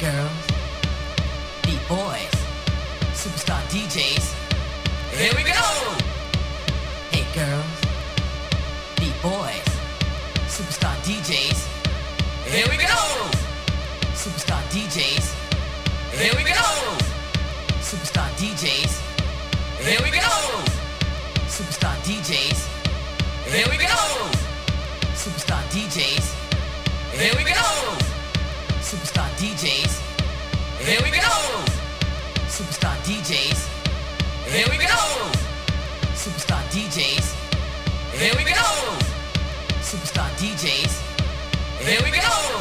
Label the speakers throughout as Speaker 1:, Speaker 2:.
Speaker 1: girls, beat boys, superstar DJs. Here we go! Hey girls, beat boys, superstar DJs. Here we go! Superstar DJs. Here we go! Superstar DJs. Here we go! Superstar DJs. Here we go! Superstar DJs. Here we go! Here we go! Superstar DJs. Here we go! Superstar DJs. Here we go!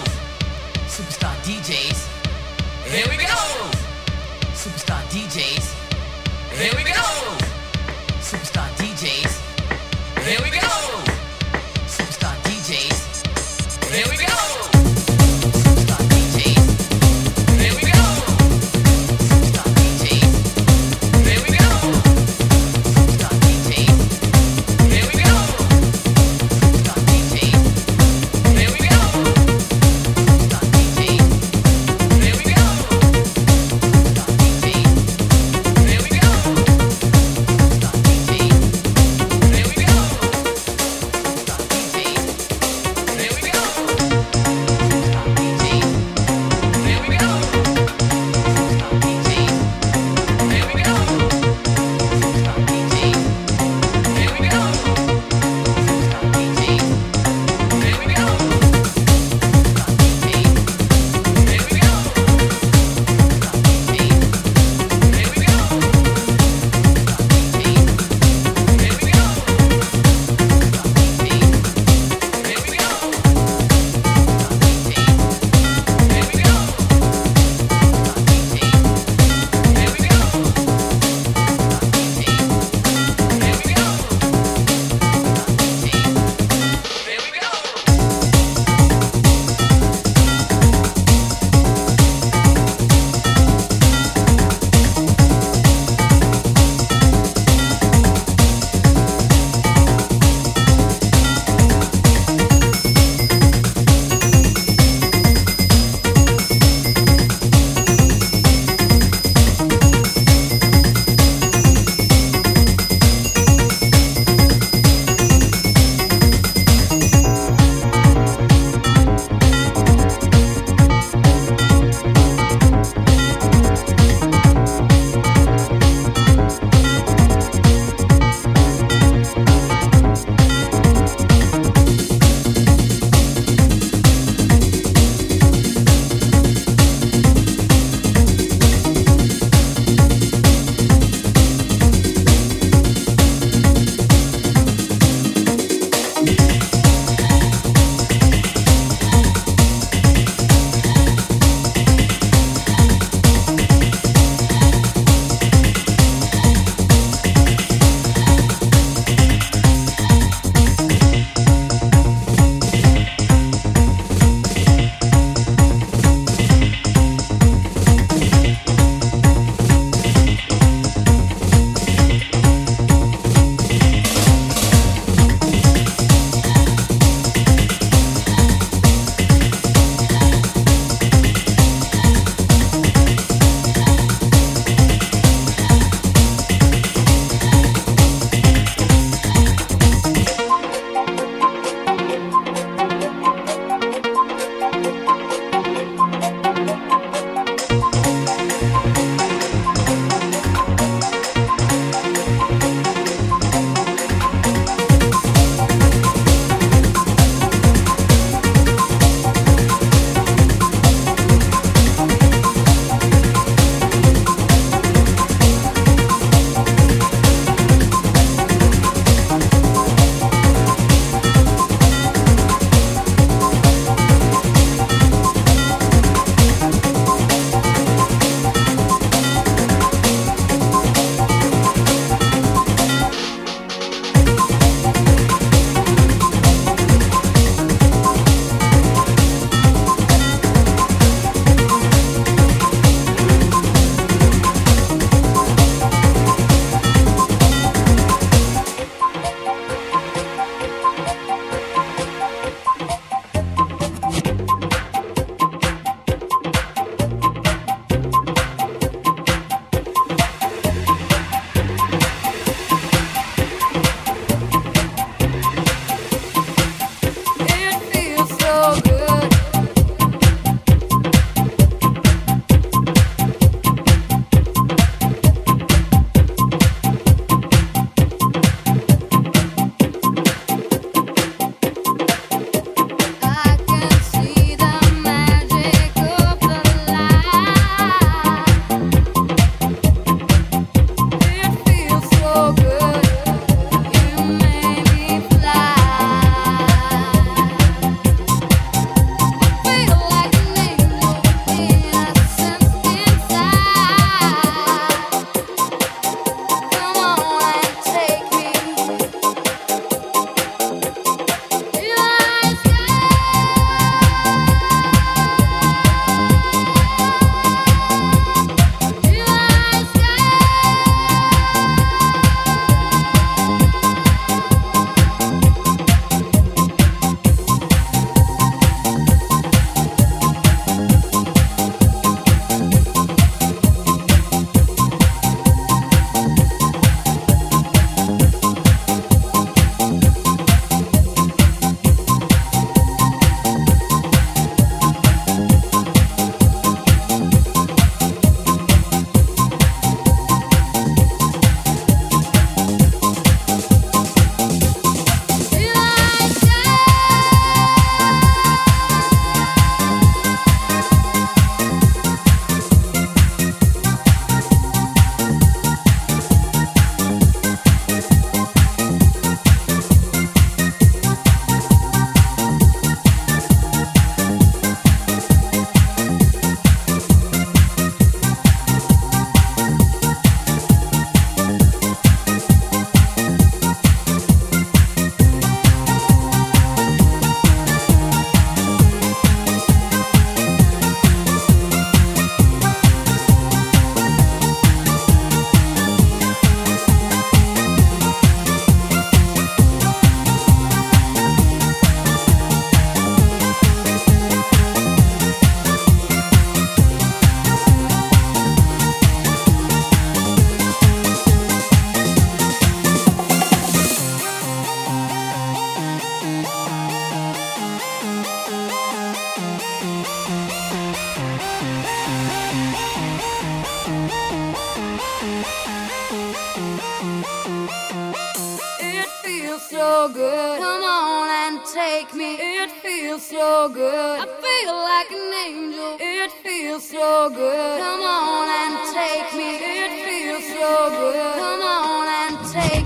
Speaker 2: feels so good. I feel like an angel. It feels so good. Come on and take me. It feels so good. Come on and take me.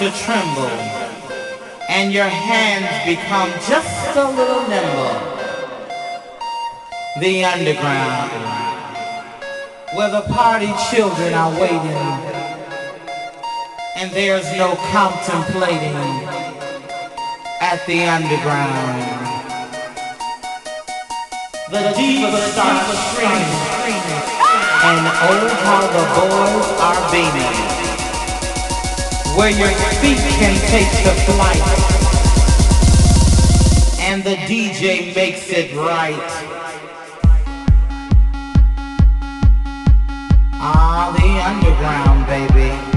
Speaker 3: To tremble and your hands become just a little nimble the underground, where the party children are waiting, and there's no contemplating at the underground. The divas start screaming, and oh how the boys are beaming, where your feet can take the flight, and the DJ makes it right. Ah, the underground, baby.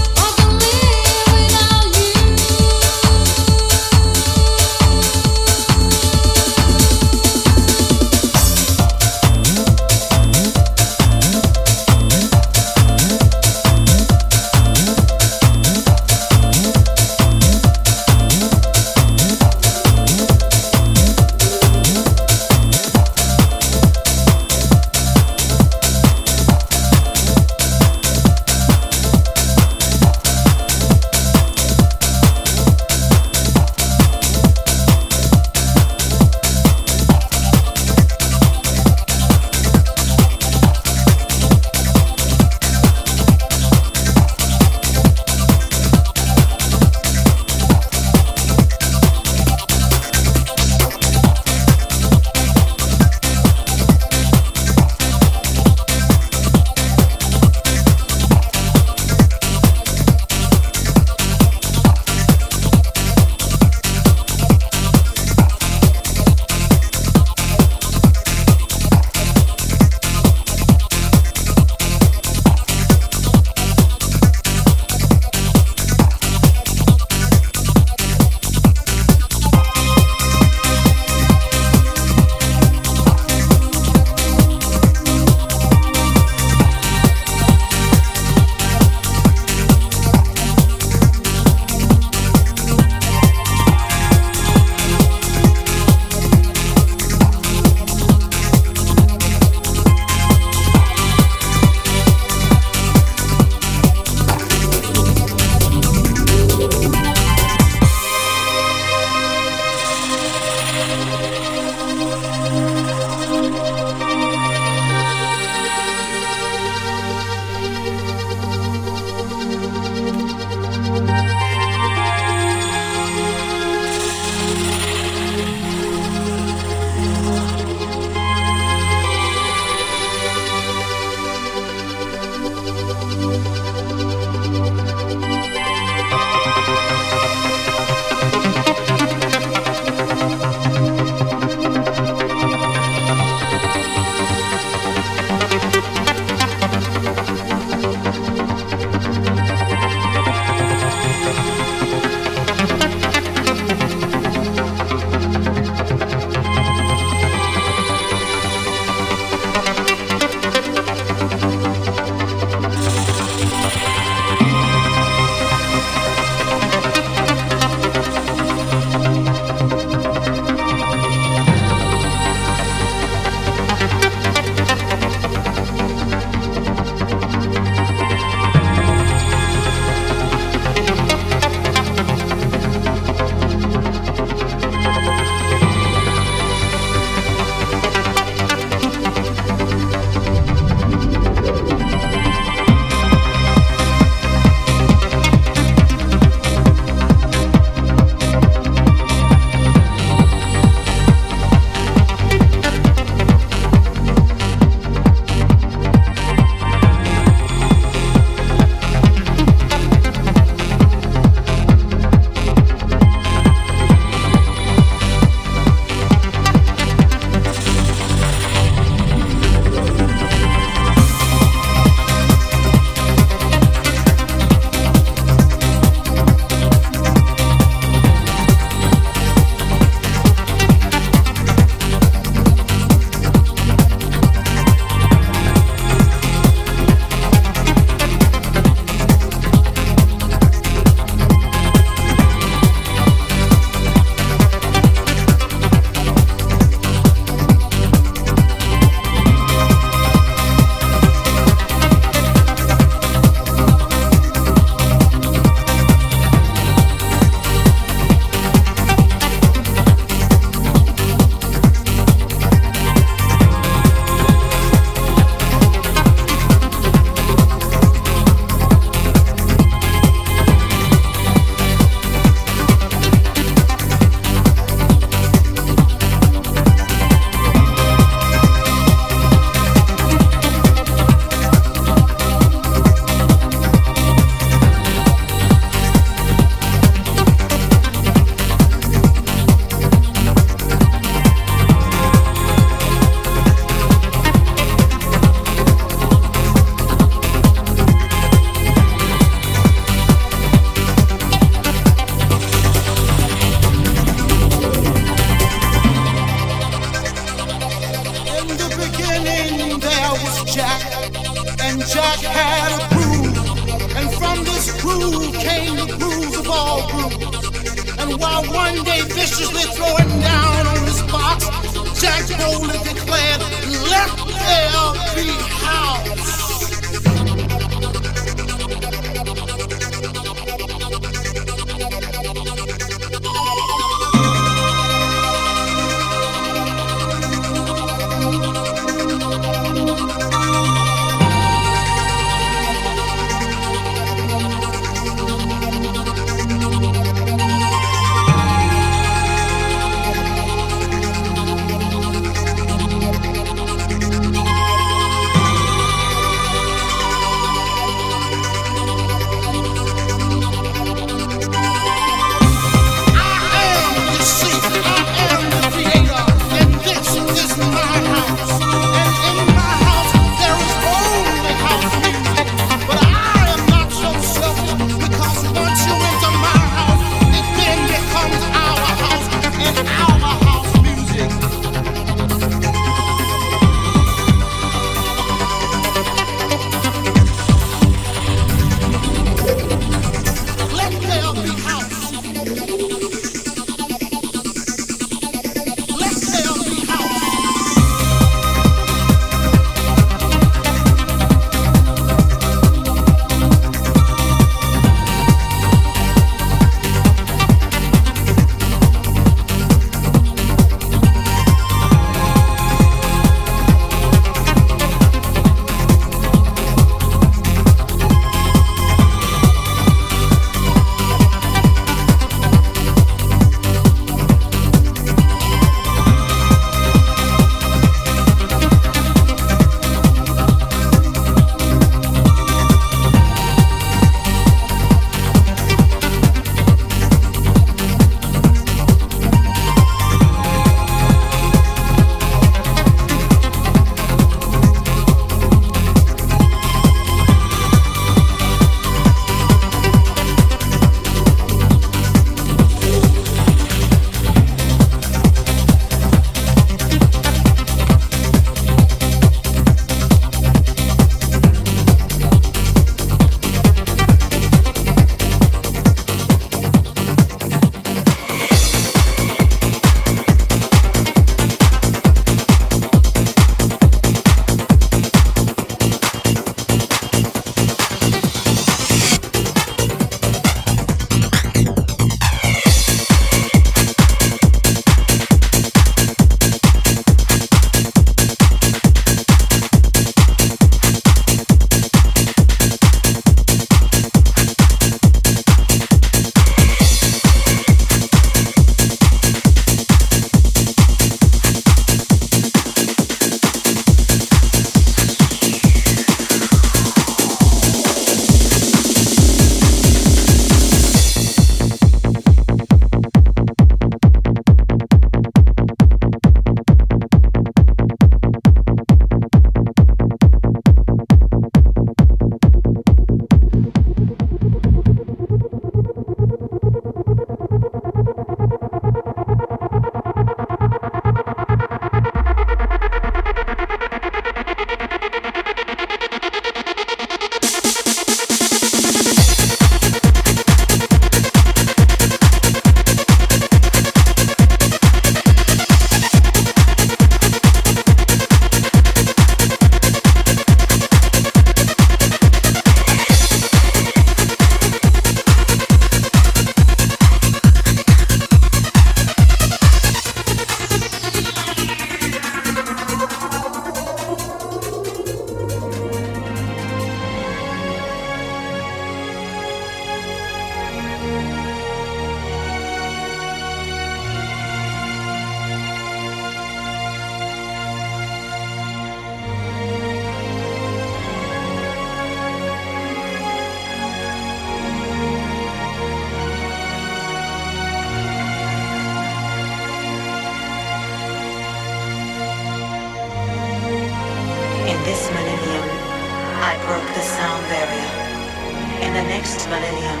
Speaker 4: millennium,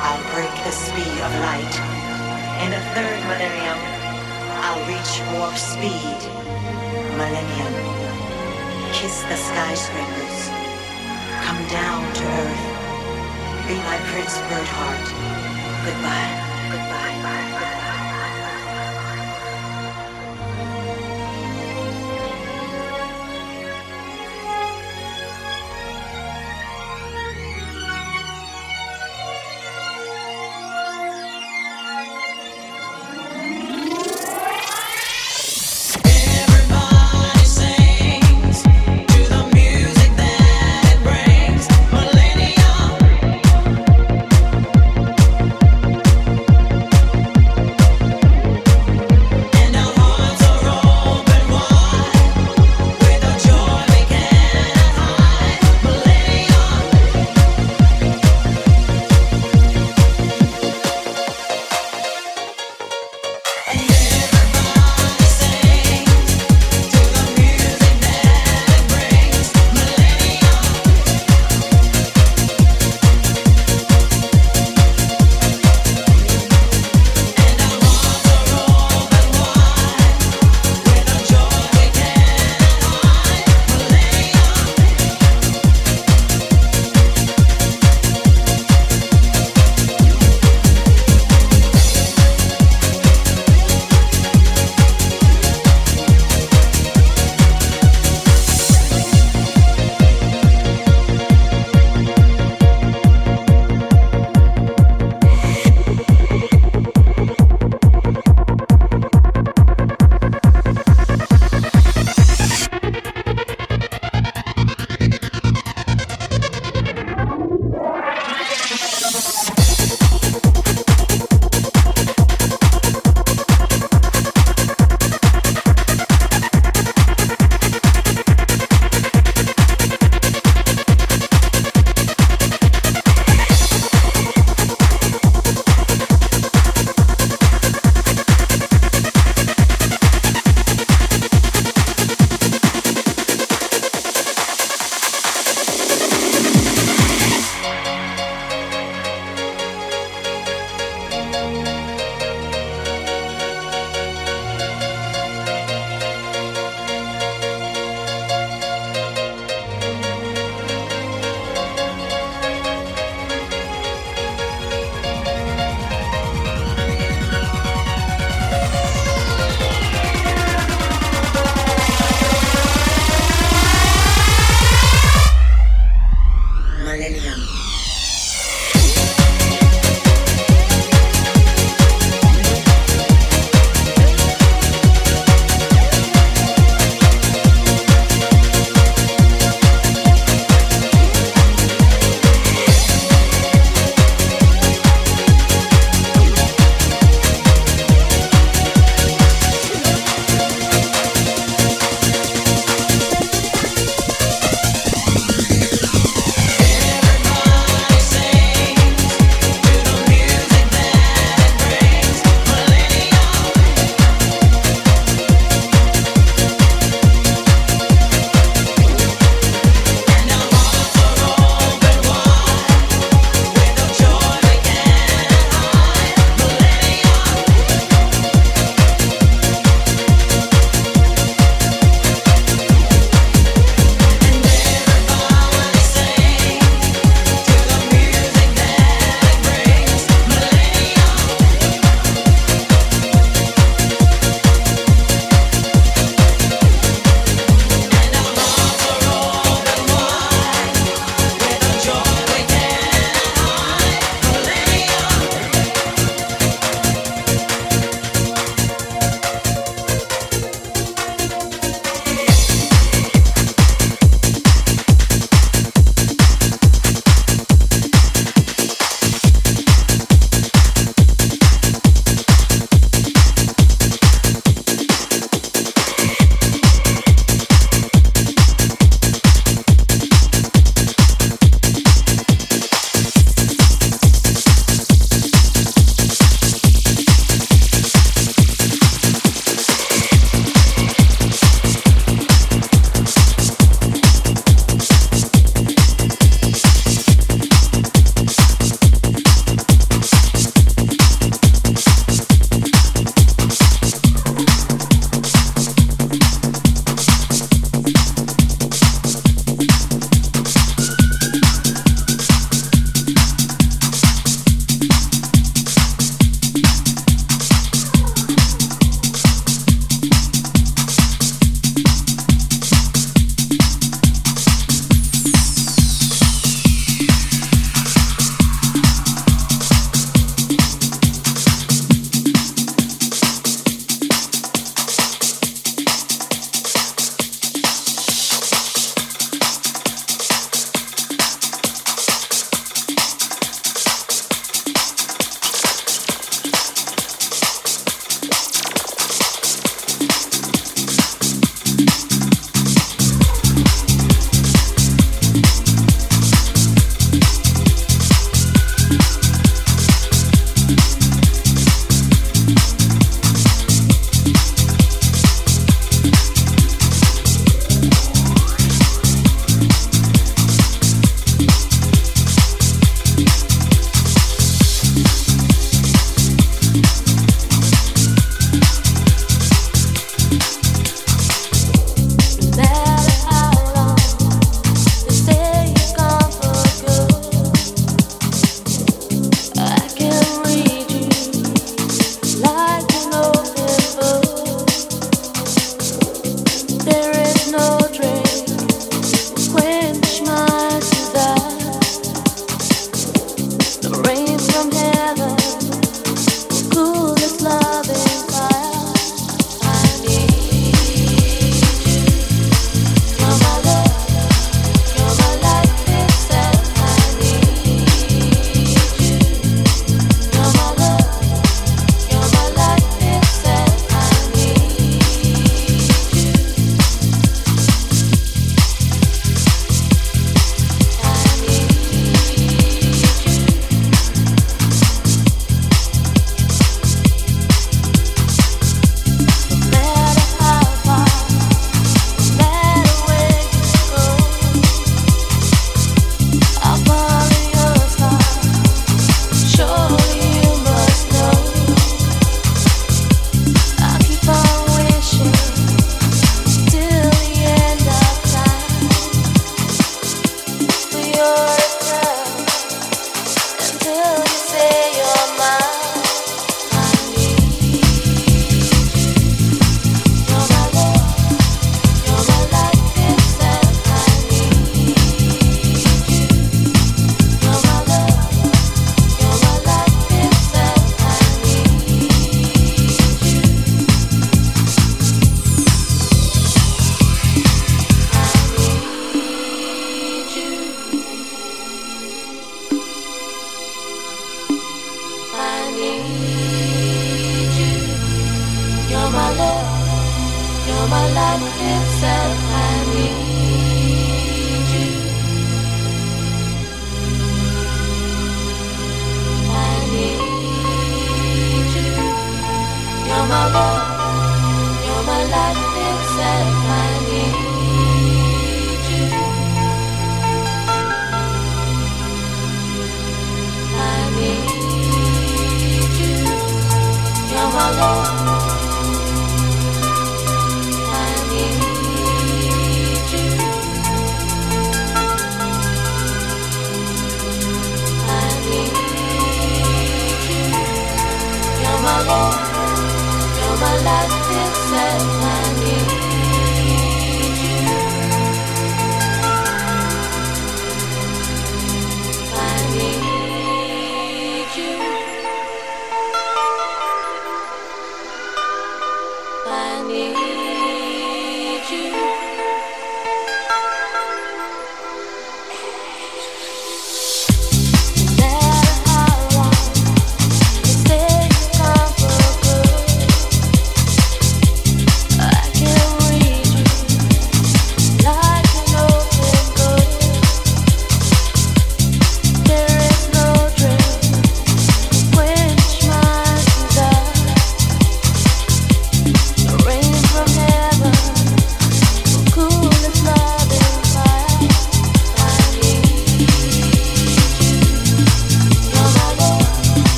Speaker 4: I'll break the speed of light. In the third millennium, I'll reach warp speed. Millennium. Kiss the skyscrapers. Come down to earth. Be my Prince Birdheart. Goodbye. Goodbye.
Speaker 2: Bye.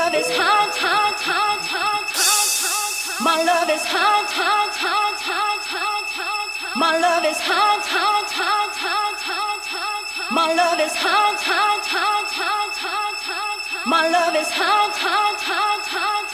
Speaker 2: Love is hot, hot, hot, hot, hot, My love is hot, hot, hot, hot, hot, My love is hot, hot, hot, hot, hot, My love is hot, hot, hot, hot, hot, My love is hot, hot, hot, hot.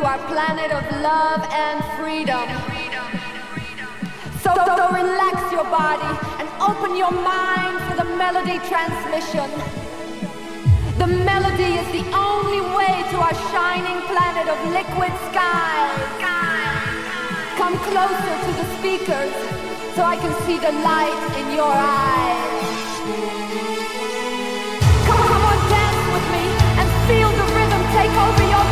Speaker 5: To our planet of love and freedom. So, so relax your body and open your mind for the melody transmission. The melody is the only way to our shining planet of liquid skies. Come closer to the speakers so I can see the light in your eyes. Come, come on, dance with me and feel the rhythm take over your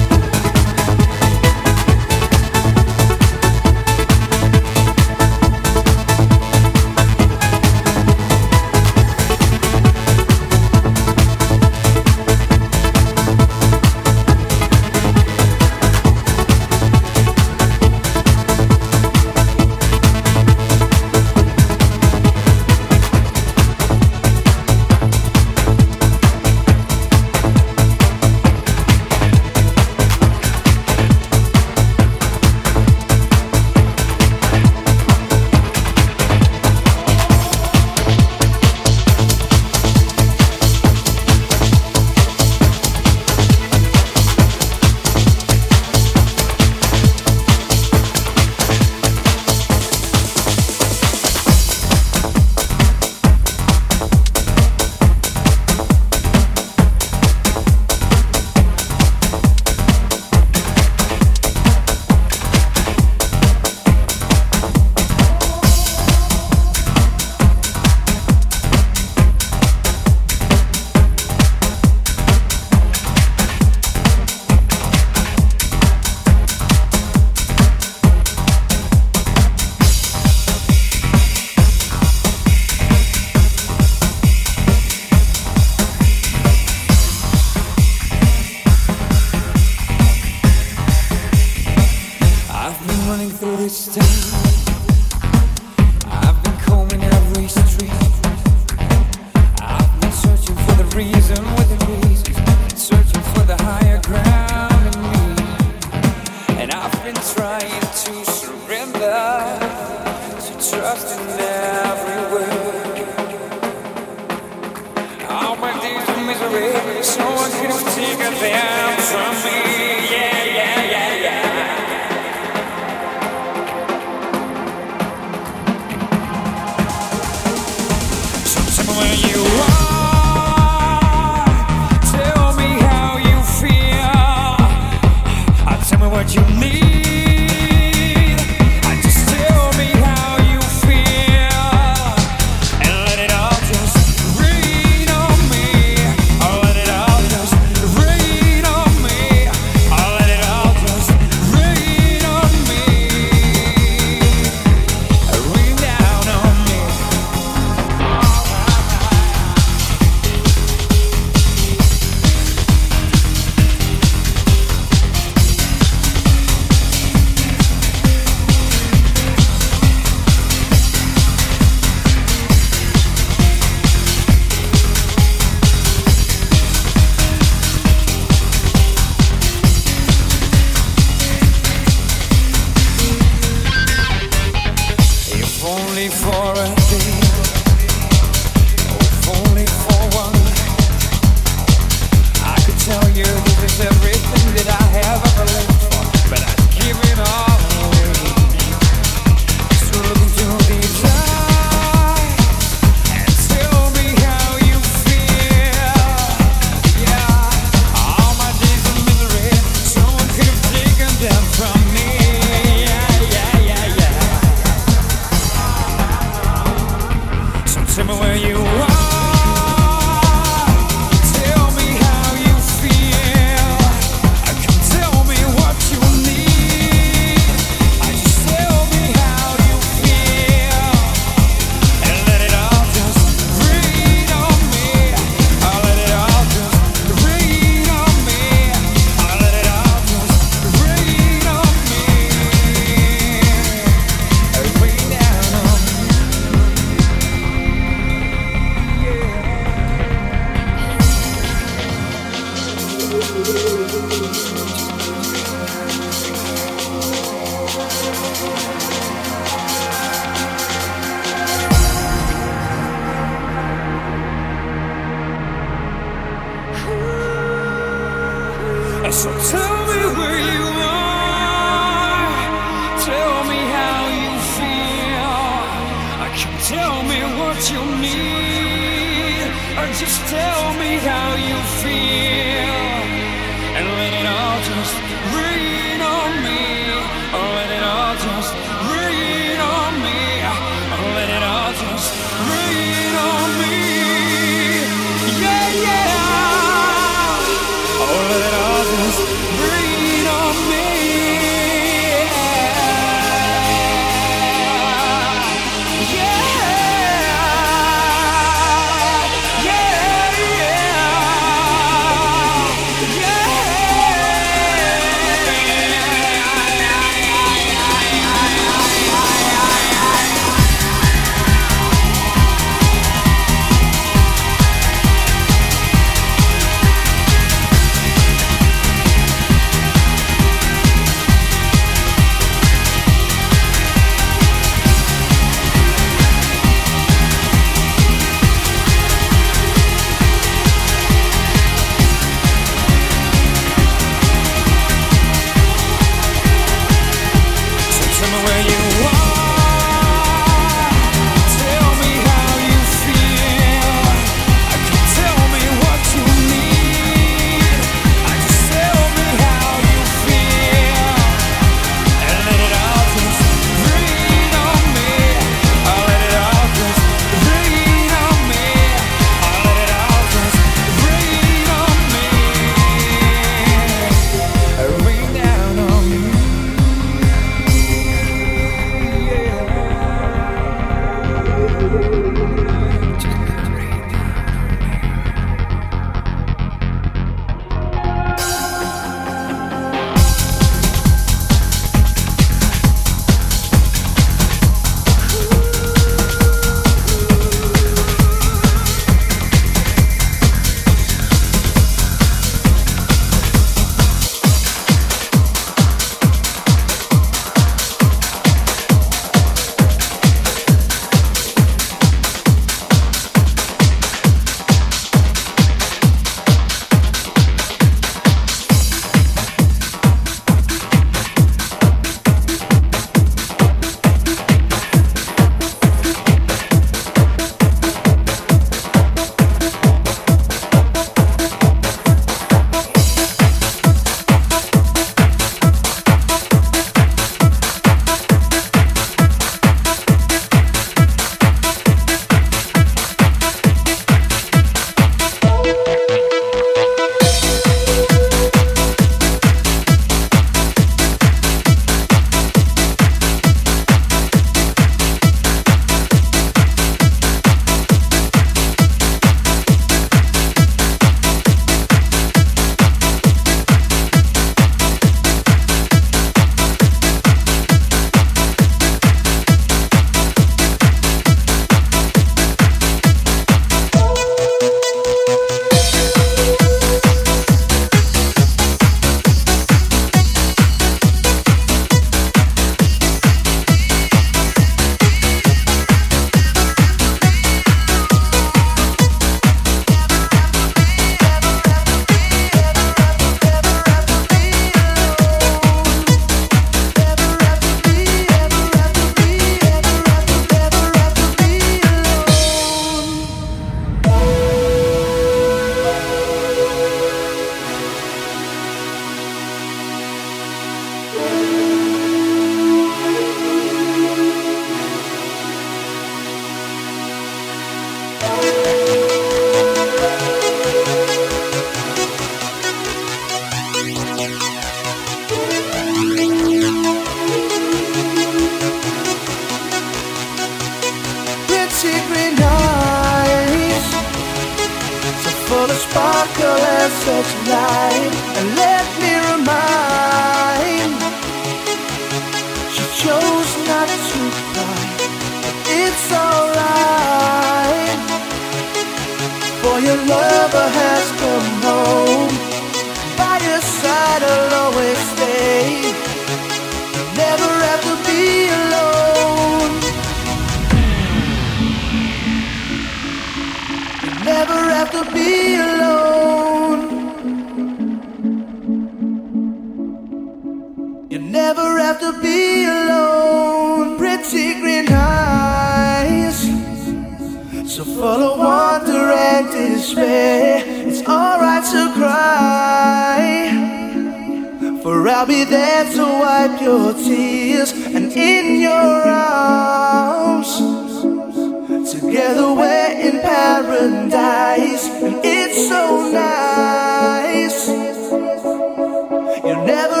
Speaker 6: You
Speaker 7: never